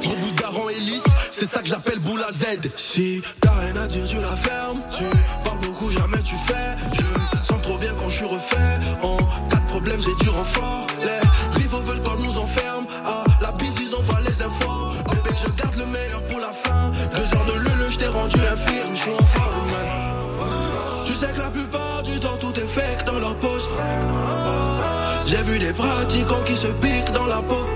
gros d'aran lisse, c'est ça que j'appelle boule à Z. Si t'as rien à dire, tu la fermes. Tu parles beaucoup, jamais tu fais. Je sens trop bien quand je suis refait. En cas de problème, j'ai du renfort. Les rivaux veulent qu'on nous enferme. Ah, la bise, ils envoient les infos. Bébé, je garde le meilleur pour la fin. Deux heures de leu, je t'ai rendu infirme. Je suis en forme. Tu sais que la plupart du temps, tout est fake dans leur poste. J'ai vu des pratiquants qui se piquent dans la peau.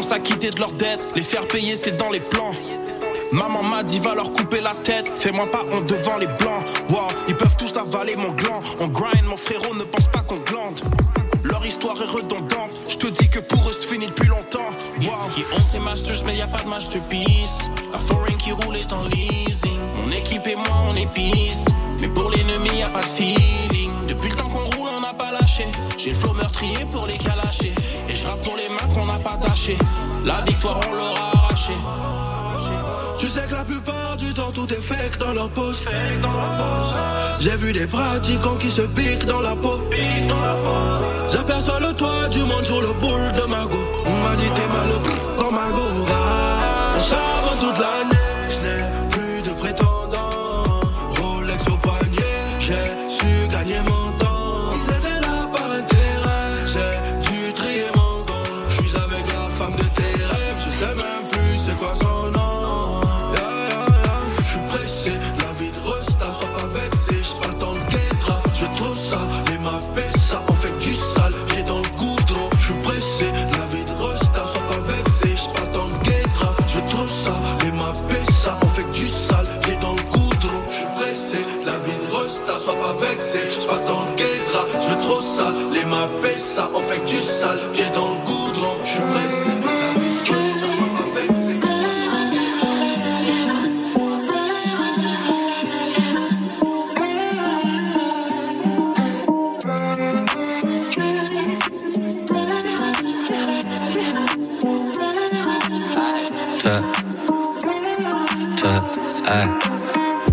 Vont s'acquitter de leurs dettes. Les faire payer, c'est dans les plans. Maman m'a dit, va leur couper la tête. Fais-moi pas honte devant les blancs. Wow, ils peuvent tous avaler mon gland. On grind, mon frérot, ne pense pas qu'on glande. Leur histoire est redondante. Je te dis que pour eux, c'est fini depuis longtemps. Wow. Qui ont, c'est masters, mais y a pas de masterpiece. La foreign qui roule est en leasing. Mon équipe et moi, on pisse. Mais pour l'ennemi, y a pas de feeling. Depuis le temps qu'on roule, on n'a pas lâché. J'ai le flow meurtrier pour les La victoire, on l'aura arrachée. Tu sais que la plupart du temps tout est fake dans leur poste. J'ai vu des pratiquants qui se piquent dans la peau. J'aperçois le toit du monde sur le boule de ma go. Vas-y t'es mal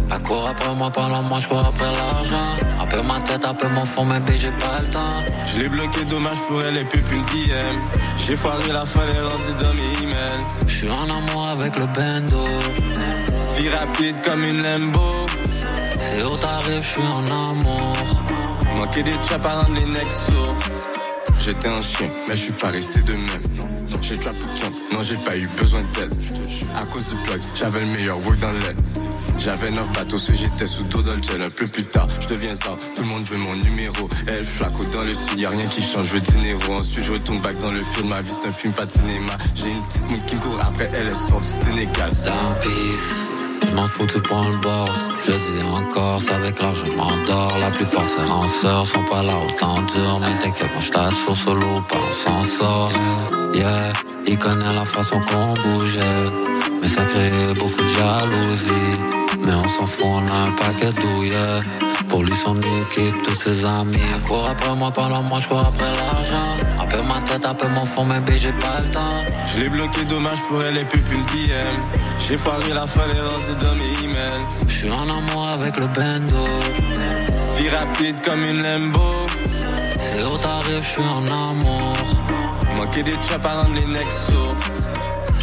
Elle court après moi pendant moi, je cours après l'argent. Un peu ma tête, un peu mon fond, mais j'ai pas le temps. Je l'ai bloqué, dommage pour elle, et puis une DM. J'ai foiré la fin, elle est rendue dans mes emails. Je suis en amour avec le bendo. Vie rapide comme une Lambo. C'est où t'arrives, je suis en amour. Manquer des à rendre les necks sourds. J'étais un chien, mais je suis pas resté de même. J'ai trap non j'ai pas eu besoin d'aide. À cause du plug, j'avais le meilleur work dans l'aide. J'avais neuf bateaux, ce j'étais sous dos dans le. Un peu plus tard, je deviens ça, tout le monde veut mon numéro. Elle flaco dans le sud, y'a rien qui change, je veux dinero. Ensuite je retourne back dans le film, ma vie c'est un film pas de cinéma. J'ai une petite moune qui me court après elle, elle sort du Sénégal. Tant pis, je m'en fous, tu prends le bord. Je dis encore, c'est avec l'art, je m'endors. La plupart de ces ranceurs sont pas là autant dur. Mais t'inquiète, moi je t'assure solo, pas on s'en sort. Yeah, il connaît la façon qu'on bougeait. Mais ça crée beaucoup de jalousie. Mais on s'en fout, on a un paquet de douilles. Pour lui, son équipe, tous ses amis. Elle après moi, pendant moi, je cours après l'argent. Un peu ma tête, un peu mon fond, mais j'ai pas le temps. Je l'ai bloqué, dommage pour elle, et puis une DM. J'ai foiré la fin, elle est rendue dans mes emails. Je suis en amour avec le bendo. Vie rapide comme une Lambo. C'est où t'arrives, je suis en amour. Manquer des rendre les. Je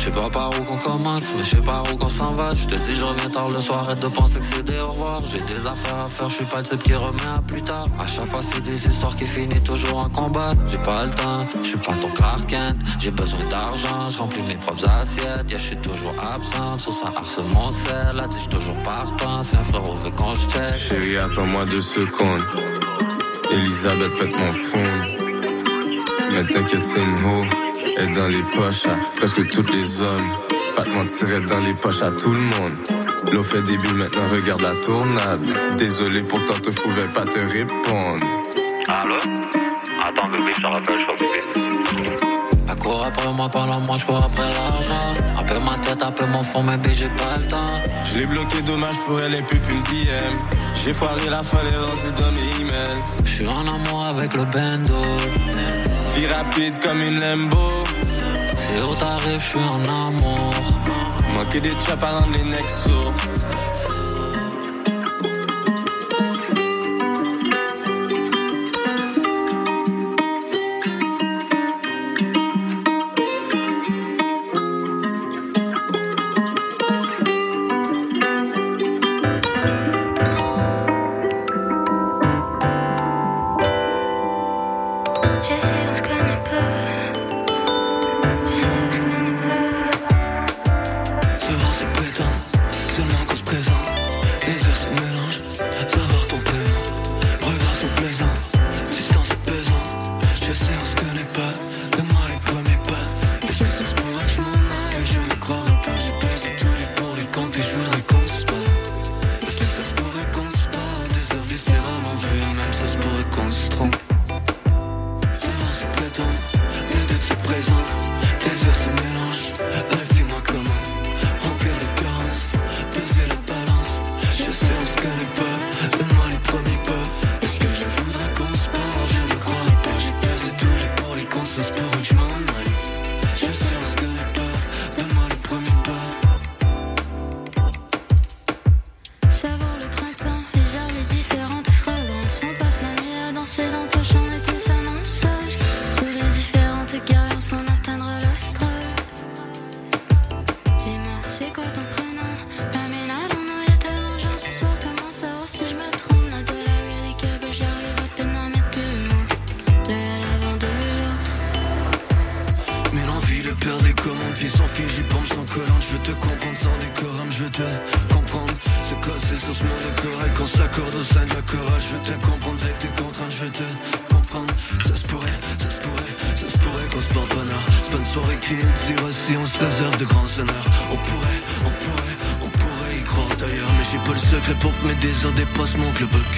sais pas par où qu'on commence, mais je sais pas où qu'on s'en va. Je te dis, je reviens tard le soir, arrête de penser que c'est des au revoir. J'ai des affaires à faire, je suis pas le type qui remet à plus tard. À chaque fois, c'est des histoires qui finissent toujours en combat. J'ai pas le temps, je suis pas ton Kent. J'ai besoin d'argent, je remplis mes propres assiettes. Yeah, je suis toujours absent, sur ça harcèle mon sel. Là, je toujours partant, c'est un frérot veut qu'on je check. Chérie, attends-moi deux secondes. Elisabeth pète mon fond. Mais t'inquiète, c'est une ho. Elle dans les poches à presque tous les hommes. Pas de mentir dans les poches à tout le monde. L'eau fait début, maintenant regarde la tournade. Désolé pour tantôt, je pouvais pas te répondre. Allô? Attends, bébé, je rappelle, je bébé. Elle court après moi pendant moi, je cours après l'argent. Un peu ma tête, un peu mon fond, mais j'ai pas le temps. Je l'ai bloqué, dommage pour elle, et puis une DM. J'ai foiré la folle et rendu dans mes emails. Je suis en amour avec le bando. Vie rapide comme une Lambo. C'est où t'arrives, je suis en amour. Manquer des chaps à rendre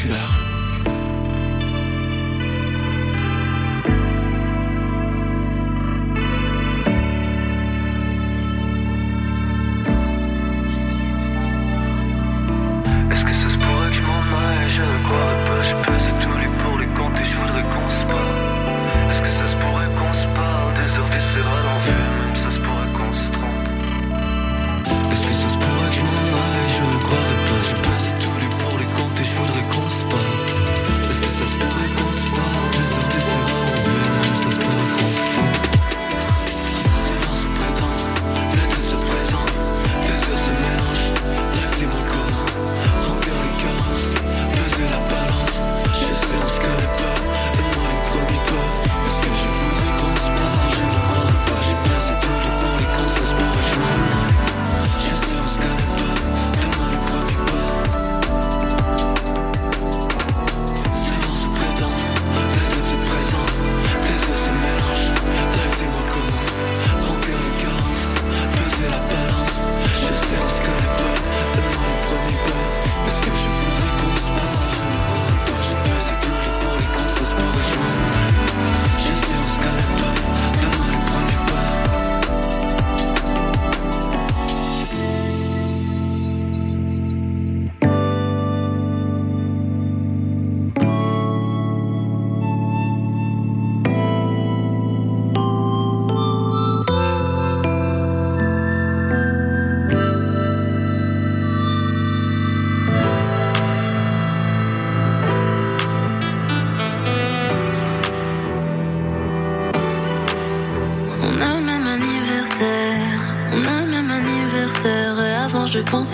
les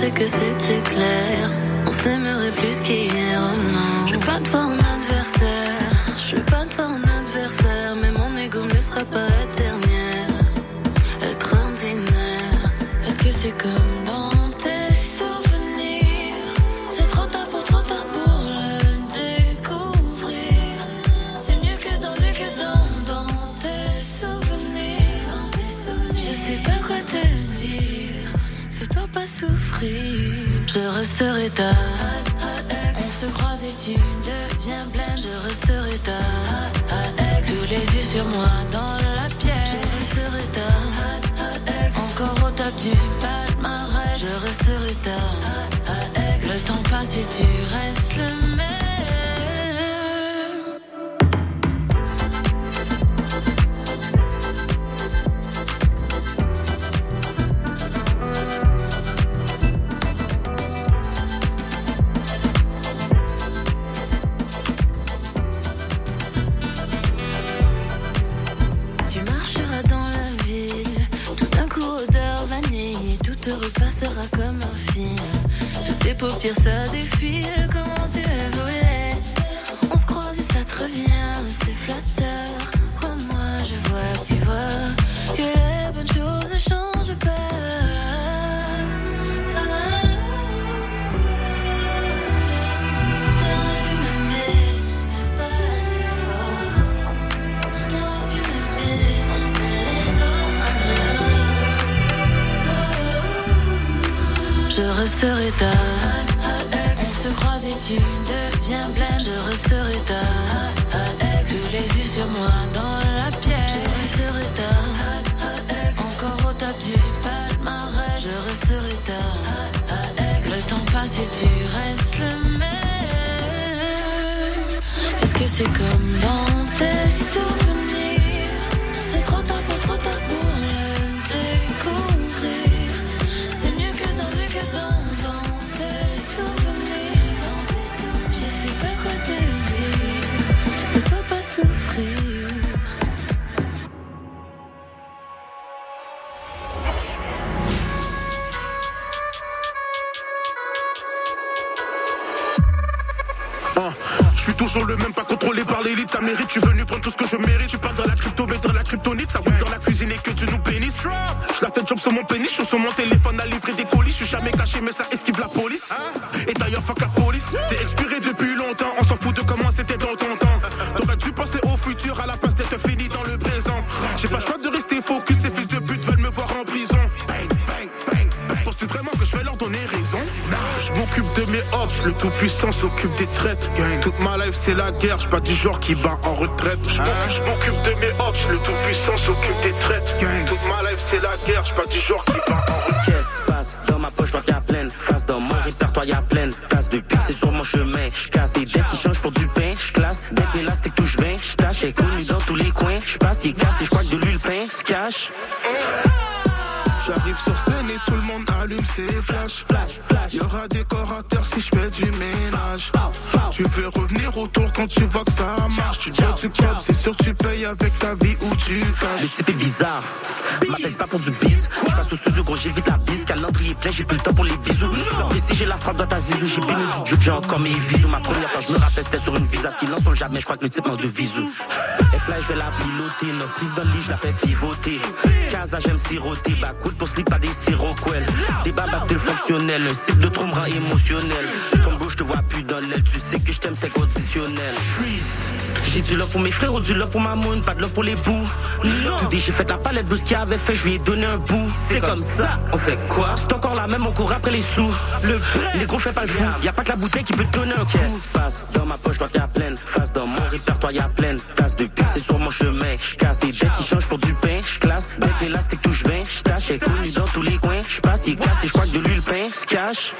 pensais que c'était clair. On s'aimerait plus qu'hier, On se croise et tu deviens pleine. Je resterai ta Tous les yeux sur moi dans la pierre. Je resterai ta Encore au top du palmarès. Je resterai ta Le temps passe et tu restes dans la pierre, je resterai ta Encore au top du palmarès, je resterai ta Le temps passe et tu restes le même. Est-ce que c'est comme dans sur mon téléphone à livrer des colis. Je suis jamais caché, mais ça esquive la police. Et d'ailleurs, fuck la police. T'es expiré depuis longtemps, on s'en fout de comment c'était dans ton temps. T'aurais dû penser au futur à la place d'être fini dans le présent. J'ai pas le choix de rester focus, ces fils de pute veulent me voir en prison. Penses-tu vraiment que je vais leur donner raison? Je m'occupe de mes ops, le tout-puissant s'occupe des traites. Toute ma life c'est la guerre, je pas du genre qui bat en retraite. Je m'occupe de mes ops, le tout-puissant s'occupe des traites. Toute ma life c'est la guerre, je pas du genre qui avec ta vie ou tu caches. Le type est bizarre. M'appelle pas pour du bis. Je passe au studio gros, j'ai vite la bise. Calendrier plein, j'ai plus le temps pour les bisous. si j'ai la frappe dans ta zizou. J'ai bien du job, j'ai encore mes visous. Ma première fois, je me rappelle, c'était sur une visa. Ce qui lance sur jamais, je crois que le type manque de visous. Et fly, je vais la piloter. Neuf prises dans le lit, je la fais pivoter. Casa, j'aime siroter. Bah, cool pour slip, pas des siroquels. Des babas, c'est fonctionnel. Un cycle de rend émotionnel. Te vois plus dans l'aile. Tu sais que je t'aime, c'est conditionnel. J'ai du love pour mes frères ou du love pour ma moon, pas de love pour les bouts. Tout dit, j'ai fait la palette de ce qu'il avait fait, je lui ai donné un bout. C'est comme ça, on fait quoi? C'est encore la même, on court après les sous. Le les gros fait pas le fou. Y a pas que la bouteille qui peut te donner un coup. Qu'est-ce passe? Dans ma poche, toi y a pleine. Face dans mon répertoire, y a pleine. Tasse de pique, c'est sur mon chemin. J'casse des dettes qui changent pour du pain. J'classe, bec d'élastique touche 20. J'tâche, connu dans tous les coins. J'passe, il casse et j'crois de l'huile pain. S'cache.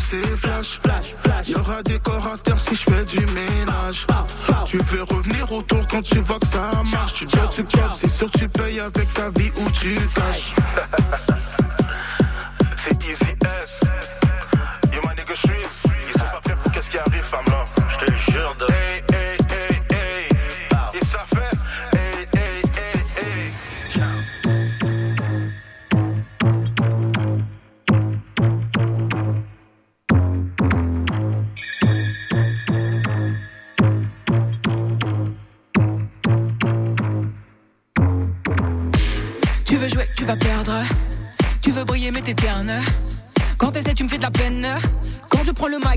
Ses flashs. Flash, flash. Y'aura décorateur si je fais du ménage. Tu veux revenir autour quand tu vois que ça marche. Tu dois tu club, c'est sûr tu payes avec ta vie ou tu caches. c'est easy S.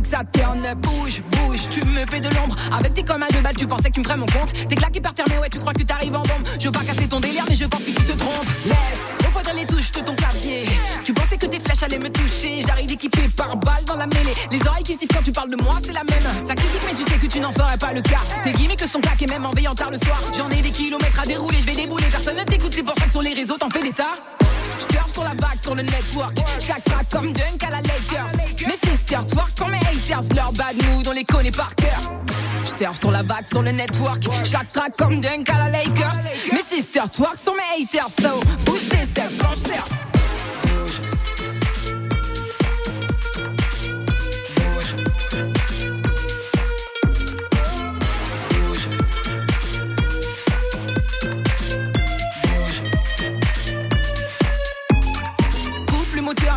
ça terne. Bouge, bouge, tu me fais de l'ombre. Avec tes comme à deux balles, tu pensais que tu me ferais mon compte. T'es claqué par terre, mais ouais, tu crois que t'arrives en bombe. Je veux pas casser ton délire, mais je pense que tu te trompes. Laisse, refroidir les touches de ton clavier. Tu pensais que tes flèches allaient me toucher. J'arrive équipé par balle dans la mêlée. Les oreilles qui sifflent quand tu parles de moi, c'est la même. Ça critique, mais tu sais que tu n'en ferais pas le cas. Tes gimmicks sont claqués, même en veillant tard le soir. J'en ai des kilomètres à dérouler, je vais débouler. Personne ne t'écoute, c'est pour ça que sur les réseaux, t'en fais des tas. J'surfe sur la vague, sur le network. Track comme Dunk à la Lakers. Mes sisters twerk sur mes haters. Leur bad mood, on les connaît par cœur. J'surfe sur la vague, sur le network. Chaque track comme Dunk à la Lakers. Mes sisters twerk sur mes haters. So, bouge tes steps quand.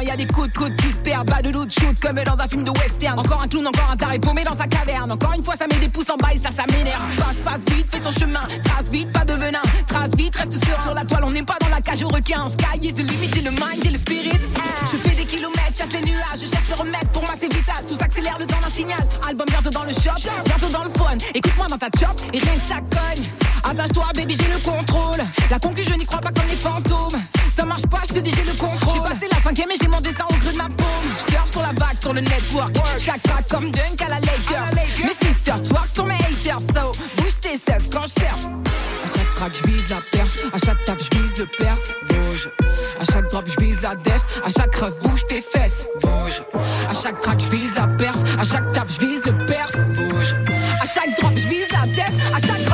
Moteur, y a des coups de coude qui se perdent. Pas de doute, shoot comme dans un film de western. Encore un clown, encore un taré paumé dans sa caverne. Encore une fois, ça met des pouces en bas et ça, ça m'énerve. Passe, passe vite, fais ton chemin. Trace vite, pas de venin. Trace vite, reste sur, sur la toile. On n'est pas dans la cage au requin. Sky is the limit, j'ai le mind, j'ai le spirit. Je fais des kilomètres, chasse les nuages. Je cherche le remède, pour moi c'est vital. Tout s'accélère le temps d'un signal. Album bientôt dans le shop, bientôt dans le phone. Écoute-moi dans ta chop et rien que ça cogne. Attache-toi, baby, j'ai le contrôle. La concu, je n'y crois pas comme les fantômes. Ça marche pas, je te dis, j'ai le contrôle. J'ai passé la cinquième et j'ai mon destin au creux de ma paume. Je sur la vague, sur le network. Chaque track comme Dunk à la Lakers. Mes sisters twerk sur mes haters. So, bouge tes self quand je surfe. À chaque track, je vise la perf. À chaque tap, je vise le perf. Bouge. À chaque drop, je vise la def. À chaque ref, bouge tes fesses. Bouge. À chaque track, je vise la perf. À chaque tap, je vise le perf. Bouge. À chaque drop, je vise la def. À chaque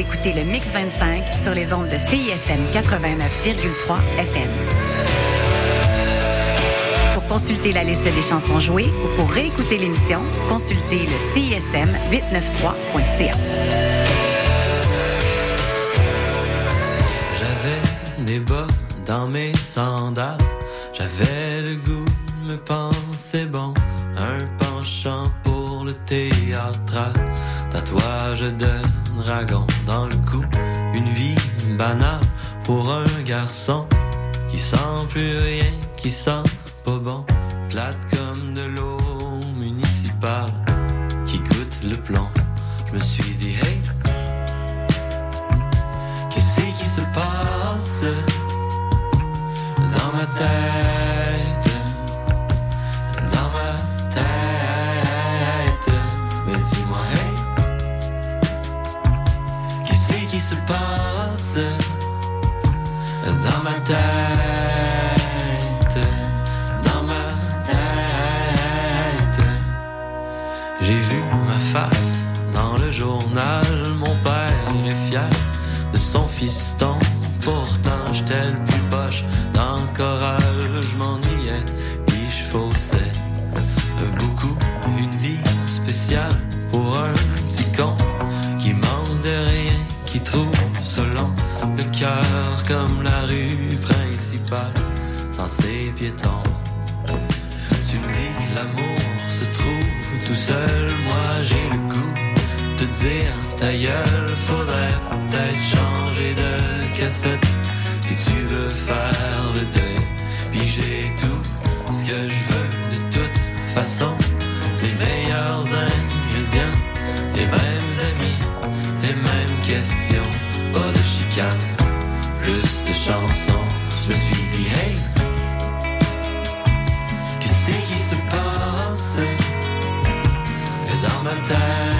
écoutez le Mix 25 sur les ondes de CISM 89,3 FM. Pour consulter la liste des chansons jouées ou pour réécouter l'émission, consultez le CISM 893.ca. J'avais des bas dans mes sandales, j'avais le goût de me penser bon, un penchant pour le théâtre, tatouage de dragon dans le cou, une vie banale pour un garçon qui sent plus rien, qui sent pas bon, plate comme de l'eau municipale qui goûte le plomb. Je me suis dit, hey, qu'est-ce qui se passe dans ma tête? Dans ma tête, dans ma tête? J'ai vu ma face dans le journal, mon père est fier de son fiston. Pourtant, j'étais le plus poche dans le choral, je m'ennuyais, puis je faussais beaucoup. Une vie spéciale pour un petit con cœur comme la rue principale, sans ses piétons. Tu me dis que l'amour se trouve tout seul, moi j'ai le goût de dire ta gueule, faudrait peut-être changer de cassette si tu veux faire le deuil. Puis j'ai tout ce que je veux de toute façon, les meilleurs ingrédients, les mêmes amis, les mêmes questions, pas de chicane, plus de chansons. Je me suis dit hey, que c'est qui se passe? Dans ma tête,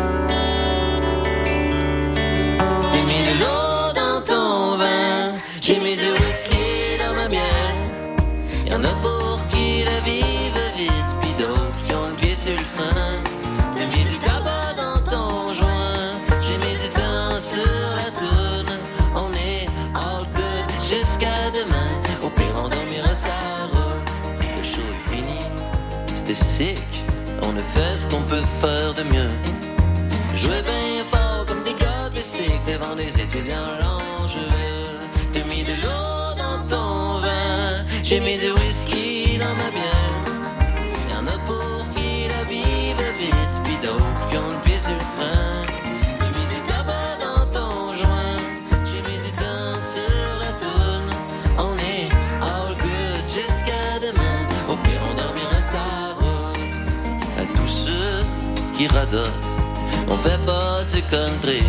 faire de mieux. Jouer bien fort comme des gars de musique devant des étudiants l'enjeu. T'as mis de l'eau dans ton vin, j'ai mis du On fait pas du country,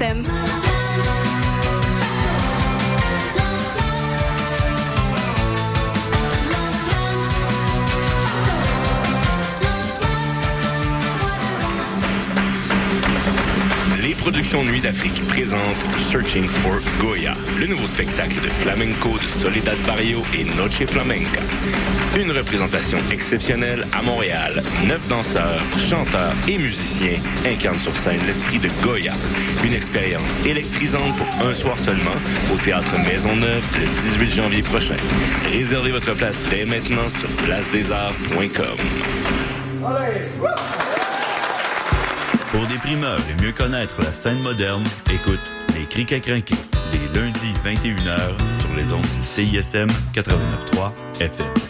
CISM. Production Nuit d'Afrique présente Searching for Goya, le nouveau spectacle flamenco de Soledad Barrio et Noche Flamenca. Une représentation exceptionnelle à Montréal. Neuf danseurs, chanteurs et musiciens incarnent sur scène l'esprit de Goya. Une expérience électrisante pour un soir seulement au Théâtre Maisonneuve le 18 janvier prochain. Réservez votre place dès maintenant sur placedesarts.com. Pour des primeurs et mieux connaître la scène moderne, écoute Les Criques à crinquer, lundis 21h sur les ondes du CISM 89.3 FM.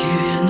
Giving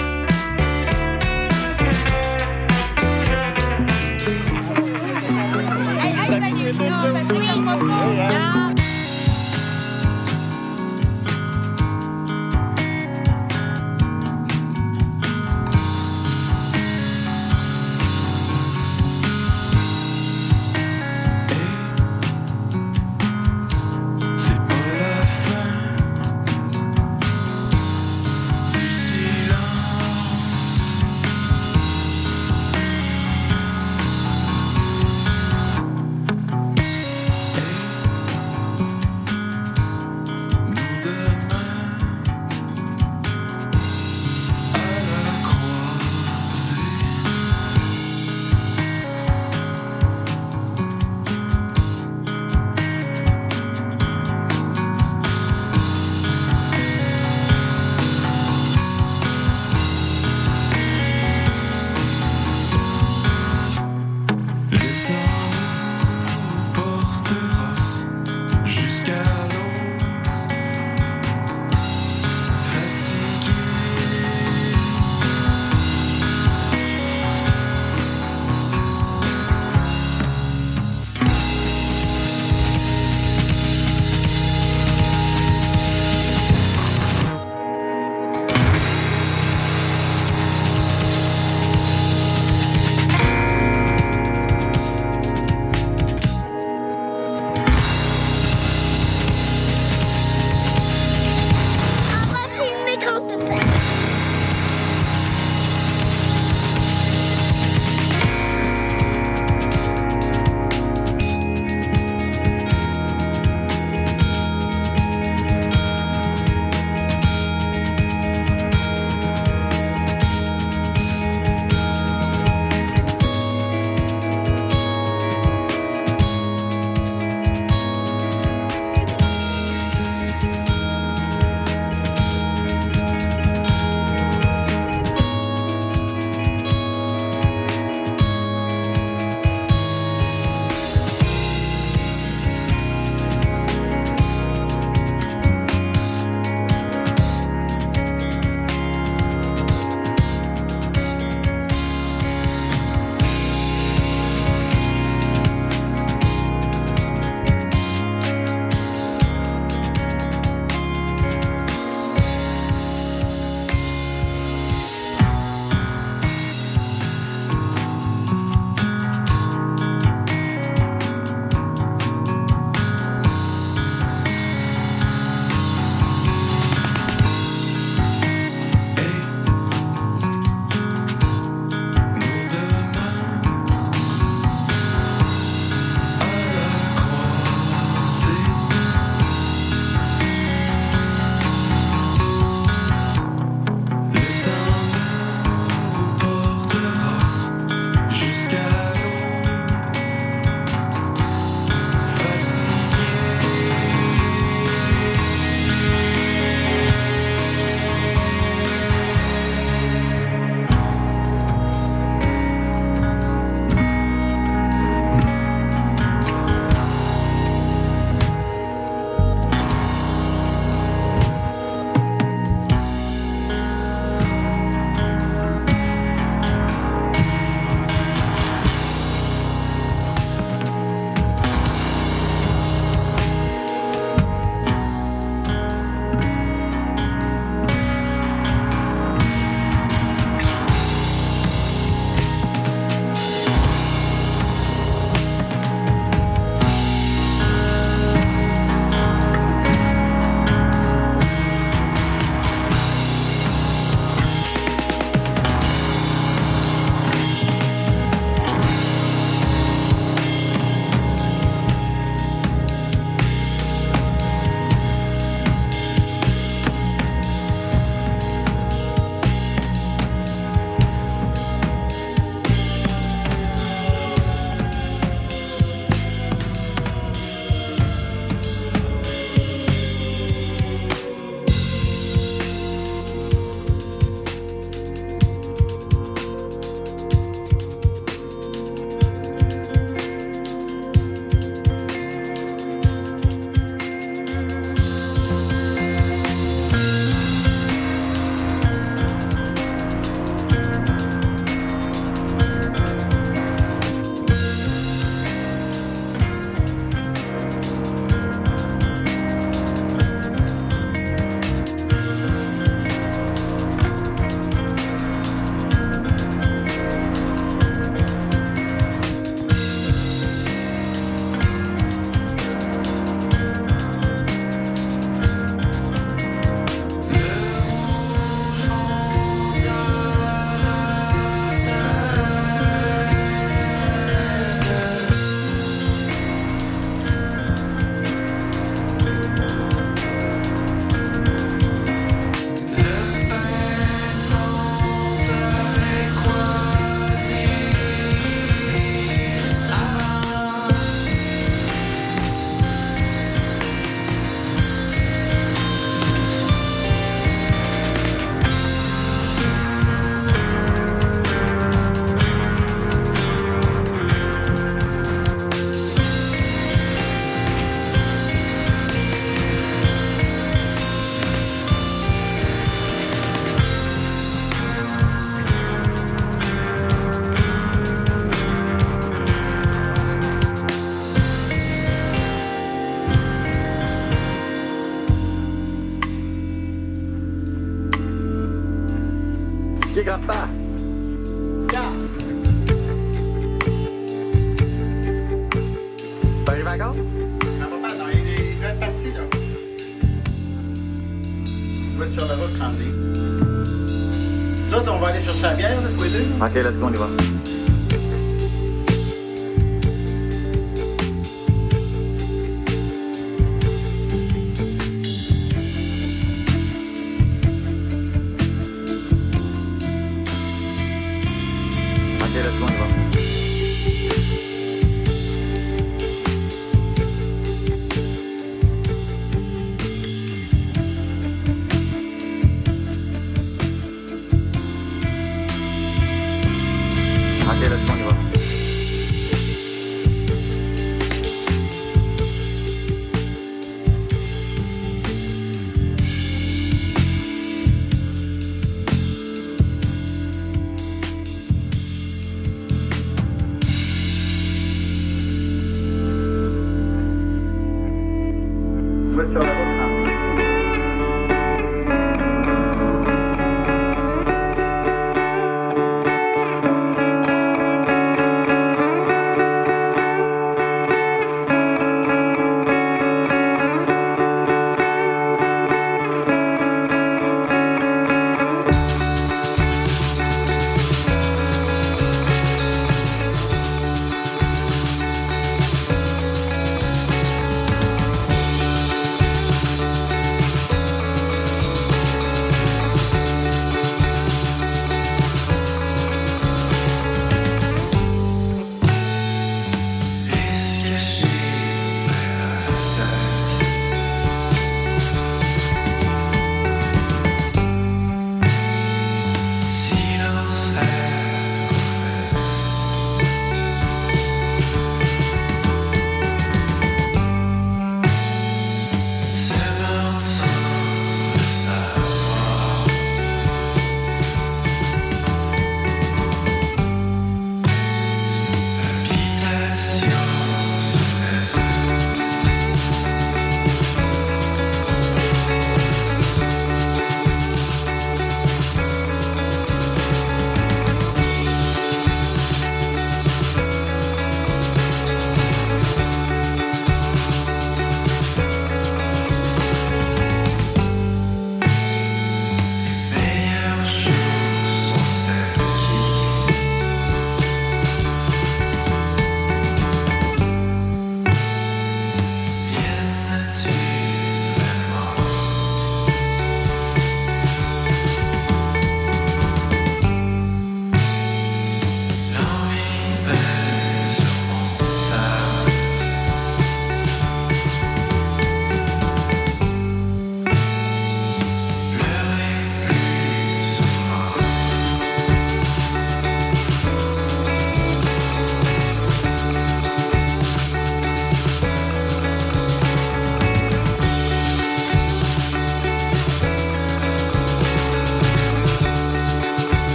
tous les deux. Ok, let's go, on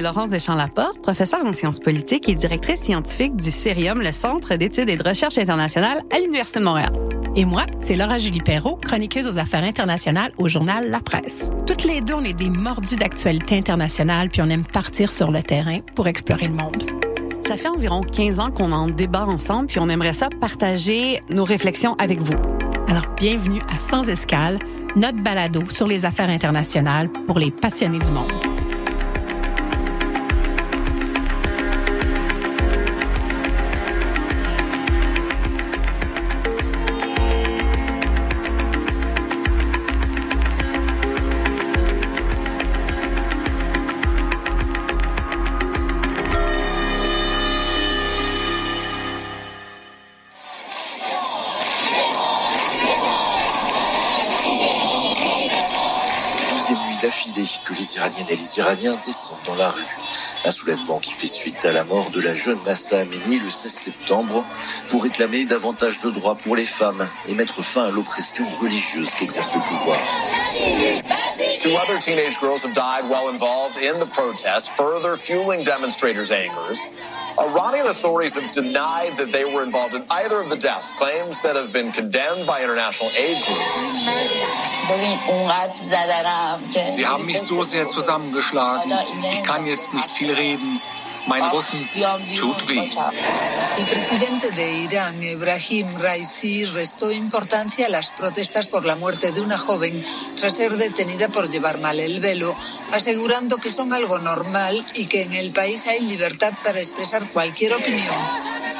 c'est Laurence Deschamps-Laporte, professeure en sciences politiques et directrice scientifique du CERIUM, le Centre d'études et de recherche internationale à l'Université de Montréal. Et moi, c'est Laura Julie Perrault, chroniqueuse aux affaires internationales au journal La Presse. Toutes les deux, on est des mordus d'actualité internationale, puis on aime partir sur le terrain pour explorer le monde. Ça fait environ 15 ans qu'on en débat ensemble, puis on aimerait ça partager nos réflexions avec vous. Alors, bienvenue à Sans Escale, notre balado sur les affaires internationales pour les passionnés du monde. Et les Iraniens descendent dans la rue. Un soulèvement qui fait suite à la mort de la jeune Massa Amini le 16 septembre pour réclamer davantage de droits pour les femmes et mettre fin à l'oppression religieuse qu'exerce le pouvoir. Two other teenage girls have died while involved in the protests, further fueling demonstrators' angers. Iranian authorities have denied that they were involved in either of the deaths, claims that have been condemned by international aid groups. Sie haben mich so sehr zusammengeschlagen. Ich kann jetzt nicht viel reden. El presidente de Irán, Ebrahim Raisi, restó importancia a las protestas por la muerte de una joven tras ser detenida por llevar mal el velo, asegurando que son algo normal y que en el país hay libertad para expresar cualquier opinión.